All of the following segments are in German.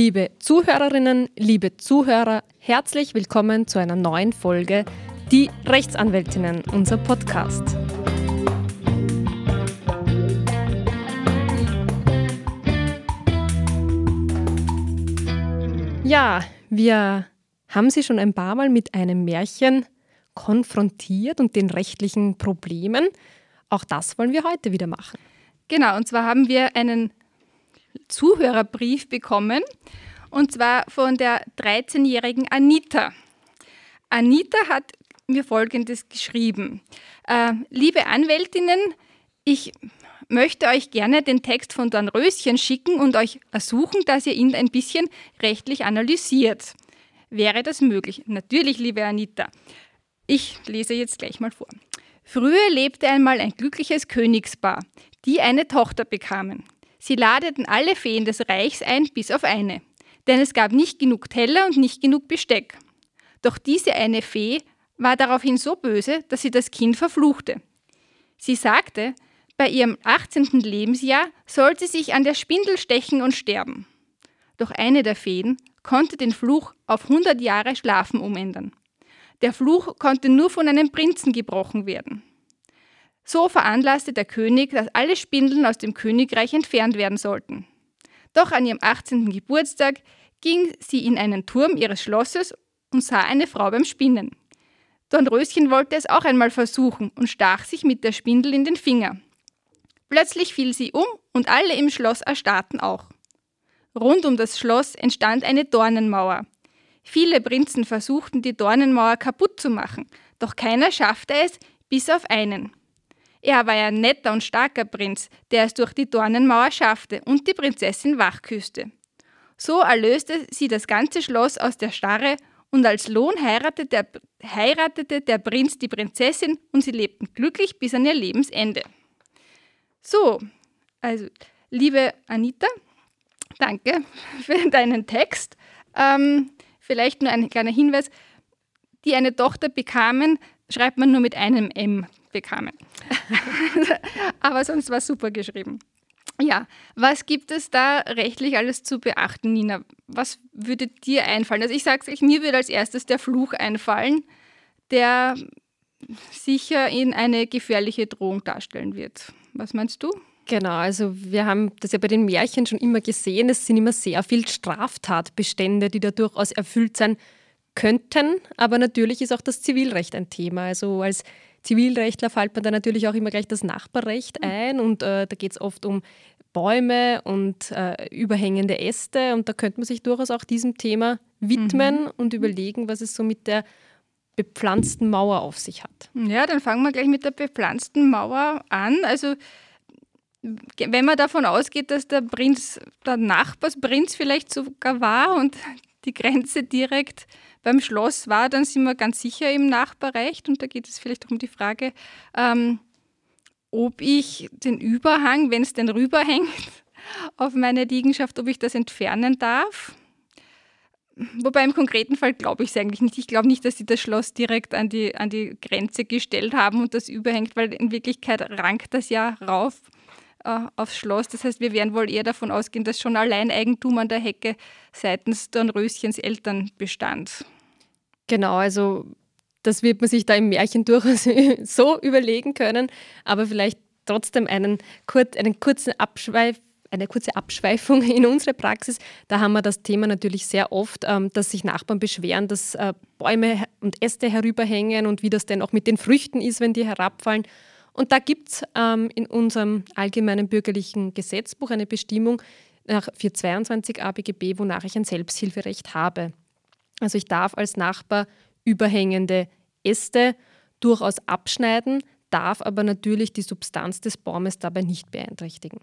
Liebe Zuhörerinnen, liebe Zuhörer, herzlich willkommen zu einer neuen Folge Die Rechtsanwältinnen, unser Podcast. Ja, wir haben Sie schon ein paar Mal mit einem Märchen konfrontiert und den rechtlichen Problemen. Auch das wollen wir heute wieder machen. Genau, und zwar haben wir einen Zuhörerbrief bekommen, und zwar von der 13-jährigen Anita. Anita hat mir Folgendes geschrieben. Äh, liebe Anwältinnen, ich möchte euch gerne den Text von Dornröschen schicken und euch ersuchen, dass ihr ihn ein bisschen rechtlich analysiert. Wäre das möglich? Natürlich, liebe Anita. Ich lese jetzt gleich mal vor. Früher lebte einmal ein glückliches Königspaar, die eine Tochter bekamen. Sie ladeten alle Feen des Reichs ein, bis auf eine, denn es gab nicht genug Teller und nicht genug Besteck. Doch diese eine Fee war daraufhin so böse, dass sie das Kind verfluchte. Sie sagte, bei ihrem 18. Lebensjahr soll sie sich an der Spindel stechen und sterben. Doch eine der Feen konnte den Fluch auf 100 Jahre Schlafen umändern. Der Fluch konnte nur von einem Prinzen gebrochen werden. So veranlasste der König, dass alle Spindeln aus dem Königreich entfernt werden sollten. Doch an ihrem 18. Geburtstag ging sie in einen Turm ihres Schlosses und sah eine Frau beim Spinnen. Dornröschen wollte es auch einmal versuchen und stach sich mit der Spindel in den Finger. Plötzlich fiel sie um und alle im Schloss erstarrten auch. Rund um das Schloss entstand eine Dornenmauer. Viele Prinzen versuchten, die Dornenmauer kaputt zu machen, doch keiner schaffte es, bis auf einen. Er war ein netter und starker Prinz, der es durch die Dornenmauer schaffte und die Prinzessin wachküsste. So erlöste sie das ganze Schloss aus der Starre und als Lohn heiratete der, heiratete der Prinz die Prinzessin und sie lebten glücklich bis an ihr Lebensende. So, also, liebe Anita, danke für deinen Text. Ähm, Vielleicht nur ein kleiner Hinweis. Die eine Tochter bekamen, schreibt man nur mit einem M bekamen. Aber sonst war es super geschrieben. Ja, was gibt es da rechtlich alles zu beachten, Nina? Was würde dir einfallen? Also ich sage es mir würde als erstes der Fluch einfallen, der sicher in eine gefährliche Drohung darstellen wird. Was meinst du? Genau, also wir haben das ja bei den Märchen schon immer gesehen. Es sind immer sehr viel Straftatbestände, die da durchaus erfüllt sein könnten. Aber natürlich ist auch das Zivilrecht ein Thema. Also als Zivilrechtler fällt man da natürlich auch immer gleich das Nachbarrecht mhm. ein und äh, da geht es oft um Bäume und äh, überhängende Äste und da könnte man sich durchaus auch diesem Thema widmen mhm. und überlegen, was es so mit der bepflanzten Mauer auf sich hat. Ja, dann fangen wir gleich mit der bepflanzten Mauer an. Also wenn man davon ausgeht, dass der Prinz, der Nachbarsprinz vielleicht sogar war und die Grenze direkt beim Schloss war, dann sind wir ganz sicher im Nachbarrecht. Und da geht es vielleicht auch um die Frage, ähm, ob ich den Überhang, wenn es denn rüberhängt, auf meine Liegenschaft, ob ich das entfernen darf. Wobei im konkreten Fall glaube ich es eigentlich nicht. Ich glaube nicht, dass sie das Schloss direkt an die, an die Grenze gestellt haben und das überhängt, weil in Wirklichkeit rankt das ja rauf äh, aufs Schloss. Das heißt, wir werden wohl eher davon ausgehen, dass schon allein Eigentum an der Hecke seitens Dornröschens Eltern bestand. Genau, also das wird man sich da im Märchen durchaus so überlegen können, aber vielleicht trotzdem einen, kurz, einen kurzen Abschweif eine kurze Abschweifung in unsere Praxis. Da haben wir das Thema natürlich sehr oft, ähm, dass sich Nachbarn beschweren, dass äh, Bäume und Äste herüberhängen und wie das denn auch mit den Früchten ist, wenn die herabfallen. Und da gibt es ähm, in unserem allgemeinen bürgerlichen Gesetzbuch eine Bestimmung nach 422 ABGB, wonach ich ein Selbsthilferecht habe. Also ich darf als Nachbar überhängende Äste durchaus abschneiden, darf aber natürlich die Substanz des Baumes dabei nicht beeinträchtigen.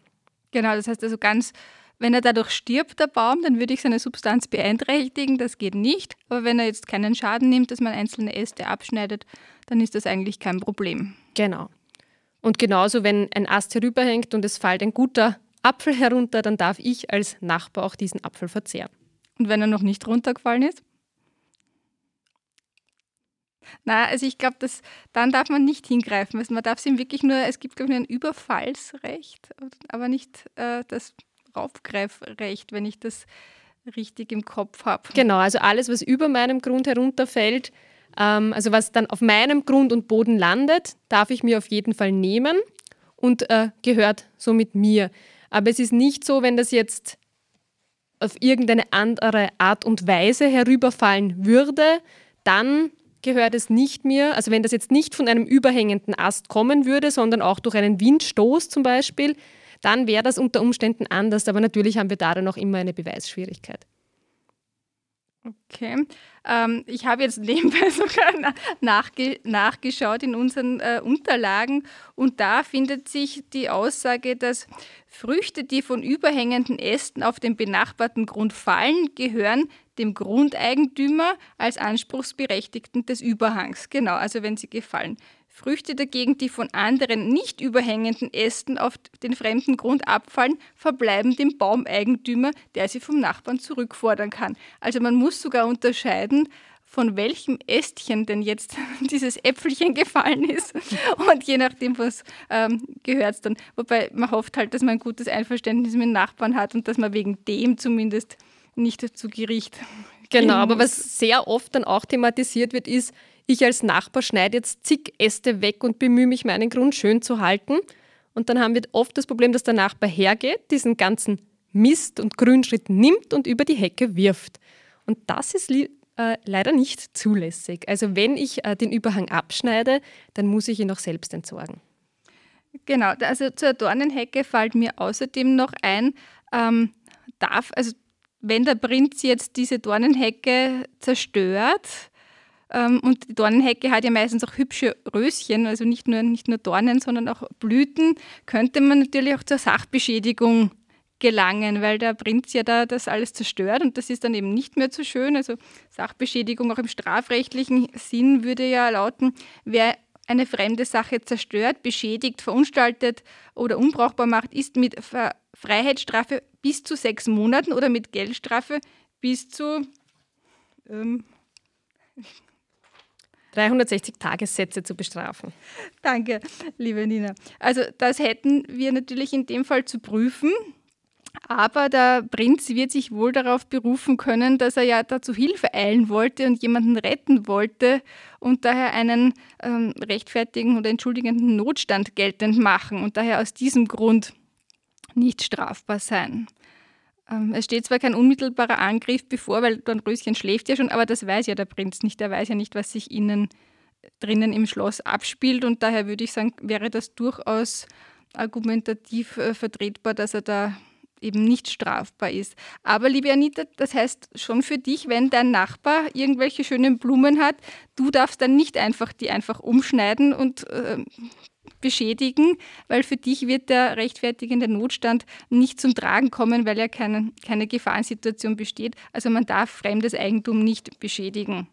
Genau, das heißt also ganz, wenn er dadurch stirbt, der Baum, dann würde ich seine Substanz beeinträchtigen, das geht nicht. Aber wenn er jetzt keinen Schaden nimmt, dass man einzelne Äste abschneidet, dann ist das eigentlich kein Problem. Genau. Und genauso, wenn ein Ast herüberhängt und es fällt ein guter Apfel herunter, dann darf ich als Nachbar auch diesen Apfel verzehren. Und wenn er noch nicht runtergefallen ist? Na, also ich glaube, dann darf man nicht hingreifen. Also man darf es ihm wirklich nur, es gibt, glaube ich, ein Überfallsrecht, aber nicht äh, das Raufgreifrecht, wenn ich das richtig im Kopf habe. Genau, also alles, was über meinem Grund herunterfällt, ähm, also was dann auf meinem Grund und Boden landet, darf ich mir auf jeden Fall nehmen und äh, gehört somit mir. Aber es ist nicht so, wenn das jetzt auf irgendeine andere Art und Weise herüberfallen würde, dann gehört es nicht mehr, also wenn das jetzt nicht von einem überhängenden Ast kommen würde, sondern auch durch einen Windstoß zum Beispiel, dann wäre das unter Umständen anders. Aber natürlich haben wir da dann auch immer eine Beweisschwierigkeit. Okay. Ähm, ich habe jetzt nebenbei sogar nachge nachgeschaut in unseren äh, Unterlagen und da findet sich die Aussage, dass Früchte, die von überhängenden Ästen auf den benachbarten Grund fallen, gehören dem Grundeigentümer als Anspruchsberechtigten des Überhangs. Genau, also wenn sie gefallen. Früchte dagegen, die von anderen nicht überhängenden Ästen auf den fremden Grund abfallen, verbleiben dem Baumeigentümer, der sie vom Nachbarn zurückfordern kann. Also man muss sogar unterscheiden, von welchem Ästchen denn jetzt dieses Äpfelchen gefallen ist. Und je nachdem, was ähm, gehört es dann. Wobei man hofft halt, dass man ein gutes Einverständnis mit dem Nachbarn hat und dass man wegen dem zumindest nicht zu Gericht. Genau, aber was sehr oft dann auch thematisiert wird, ist, ich als Nachbar schneide jetzt zig Äste weg und bemühe mich, meinen Grund schön zu halten. Und dann haben wir oft das Problem, dass der Nachbar hergeht, diesen ganzen Mist und Grünschritt nimmt und über die Hecke wirft. Und das ist äh, leider nicht zulässig. Also wenn ich äh, den Überhang abschneide, dann muss ich ihn auch selbst entsorgen. Genau, also zur Dornenhecke fällt mir außerdem noch ein, ähm, darf, also wenn der Prinz jetzt diese Dornenhecke zerstört, und die Dornenhecke hat ja meistens auch hübsche Röschen, also nicht nur, nicht nur Dornen, sondern auch Blüten. Könnte man natürlich auch zur Sachbeschädigung gelangen, weil der Prinz ja da das alles zerstört und das ist dann eben nicht mehr so schön. Also Sachbeschädigung auch im strafrechtlichen Sinn würde ja lauten, wer eine fremde Sache zerstört, beschädigt, verunstaltet oder unbrauchbar macht, ist mit Freiheitsstrafe bis zu sechs Monaten oder mit Geldstrafe bis zu ähm, 360 Tagessätze zu bestrafen. Danke, liebe Nina. Also das hätten wir natürlich in dem Fall zu prüfen. Aber der Prinz wird sich wohl darauf berufen können, dass er ja dazu Hilfe eilen wollte und jemanden retten wollte und daher einen ähm, rechtfertigen oder entschuldigenden Notstand geltend machen und daher aus diesem Grund nicht strafbar sein. Ähm, es steht zwar kein unmittelbarer Angriff bevor, weil Dornröschen schläft ja schon, aber das weiß ja der Prinz nicht. Er weiß ja nicht, was sich innen drinnen im Schloss abspielt und daher würde ich sagen, wäre das durchaus argumentativ äh, vertretbar, dass er da eben nicht strafbar ist. Aber liebe Anita, das heißt schon für dich, wenn dein Nachbar irgendwelche schönen Blumen hat, du darfst dann nicht einfach die einfach umschneiden und äh, beschädigen, weil für dich wird der rechtfertigende Notstand nicht zum Tragen kommen, weil ja keine, keine Gefahrensituation besteht. Also man darf fremdes Eigentum nicht beschädigen.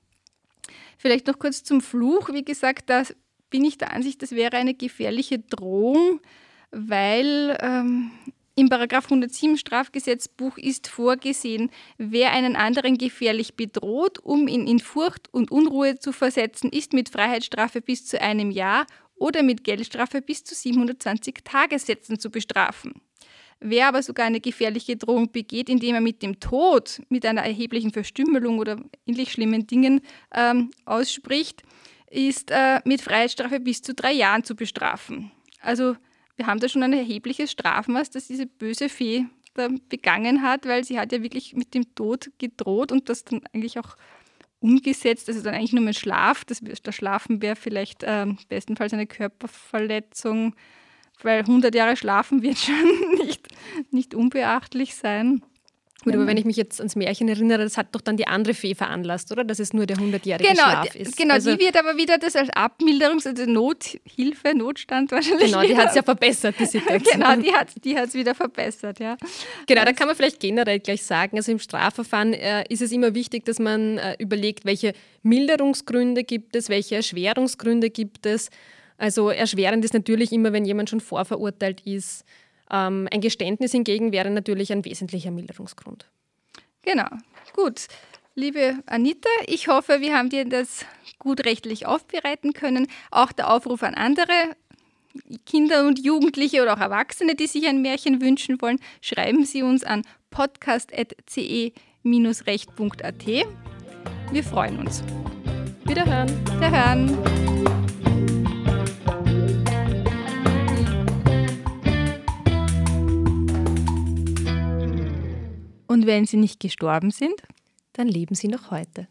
Vielleicht noch kurz zum Fluch. Wie gesagt, da bin ich der Ansicht, das wäre eine gefährliche Drohung, weil ähm, im Paragraph 107 Strafgesetzbuch ist vorgesehen, wer einen anderen gefährlich bedroht, um ihn in Furcht und Unruhe zu versetzen, ist mit Freiheitsstrafe bis zu einem Jahr oder mit Geldstrafe bis zu 720 Tagessätzen zu bestrafen. Wer aber sogar eine gefährliche Drohung begeht, indem er mit dem Tod, mit einer erheblichen Verstümmelung oder ähnlich schlimmen Dingen ähm, ausspricht, ist äh, mit Freiheitsstrafe bis zu drei Jahren zu bestrafen. Also wir haben da schon ein erhebliches Strafmaß, das diese böse Fee da begangen hat, weil sie hat ja wirklich mit dem Tod gedroht und das dann eigentlich auch umgesetzt. Ist dann eigentlich nur mehr Schlaf. Das, das Schlafen wäre vielleicht ähm, bestenfalls eine Körperverletzung, weil 100 Jahre schlafen wird schon nicht, nicht unbeachtlich sein. Gut, aber wenn ich mich jetzt ans Märchen erinnere, das hat doch dann die andere Fee veranlasst, oder? Dass es nur der 100-jährige genau, Schlaf ist. Genau, also, die wird aber wieder das als Abmilderungs-, also Nothilfe, Notstand wahrscheinlich. Genau, die hat es ja verbessert, die Situation. genau, die hat es die wieder verbessert, ja. Genau, da kann man vielleicht generell gleich sagen, also im Strafverfahren äh, ist es immer wichtig, dass man äh, überlegt, welche Milderungsgründe gibt es, welche Erschwerungsgründe gibt es. Also erschwerend ist natürlich immer, wenn jemand schon vorverurteilt ist. Ähm, ein Geständnis hingegen wäre natürlich ein wesentlicher Milderungsgrund. Genau, gut. Liebe Anita, ich hoffe, wir haben dir das gut rechtlich aufbereiten können. Auch der Aufruf an andere Kinder und Jugendliche oder auch Erwachsene, die sich ein Märchen wünschen wollen, schreiben Sie uns an podcast.ce www.recht.at. Wir freuen uns. Wiederhören. Wiederhören. Und wenn Sie nicht gestorben sind, dann leben Sie noch heute.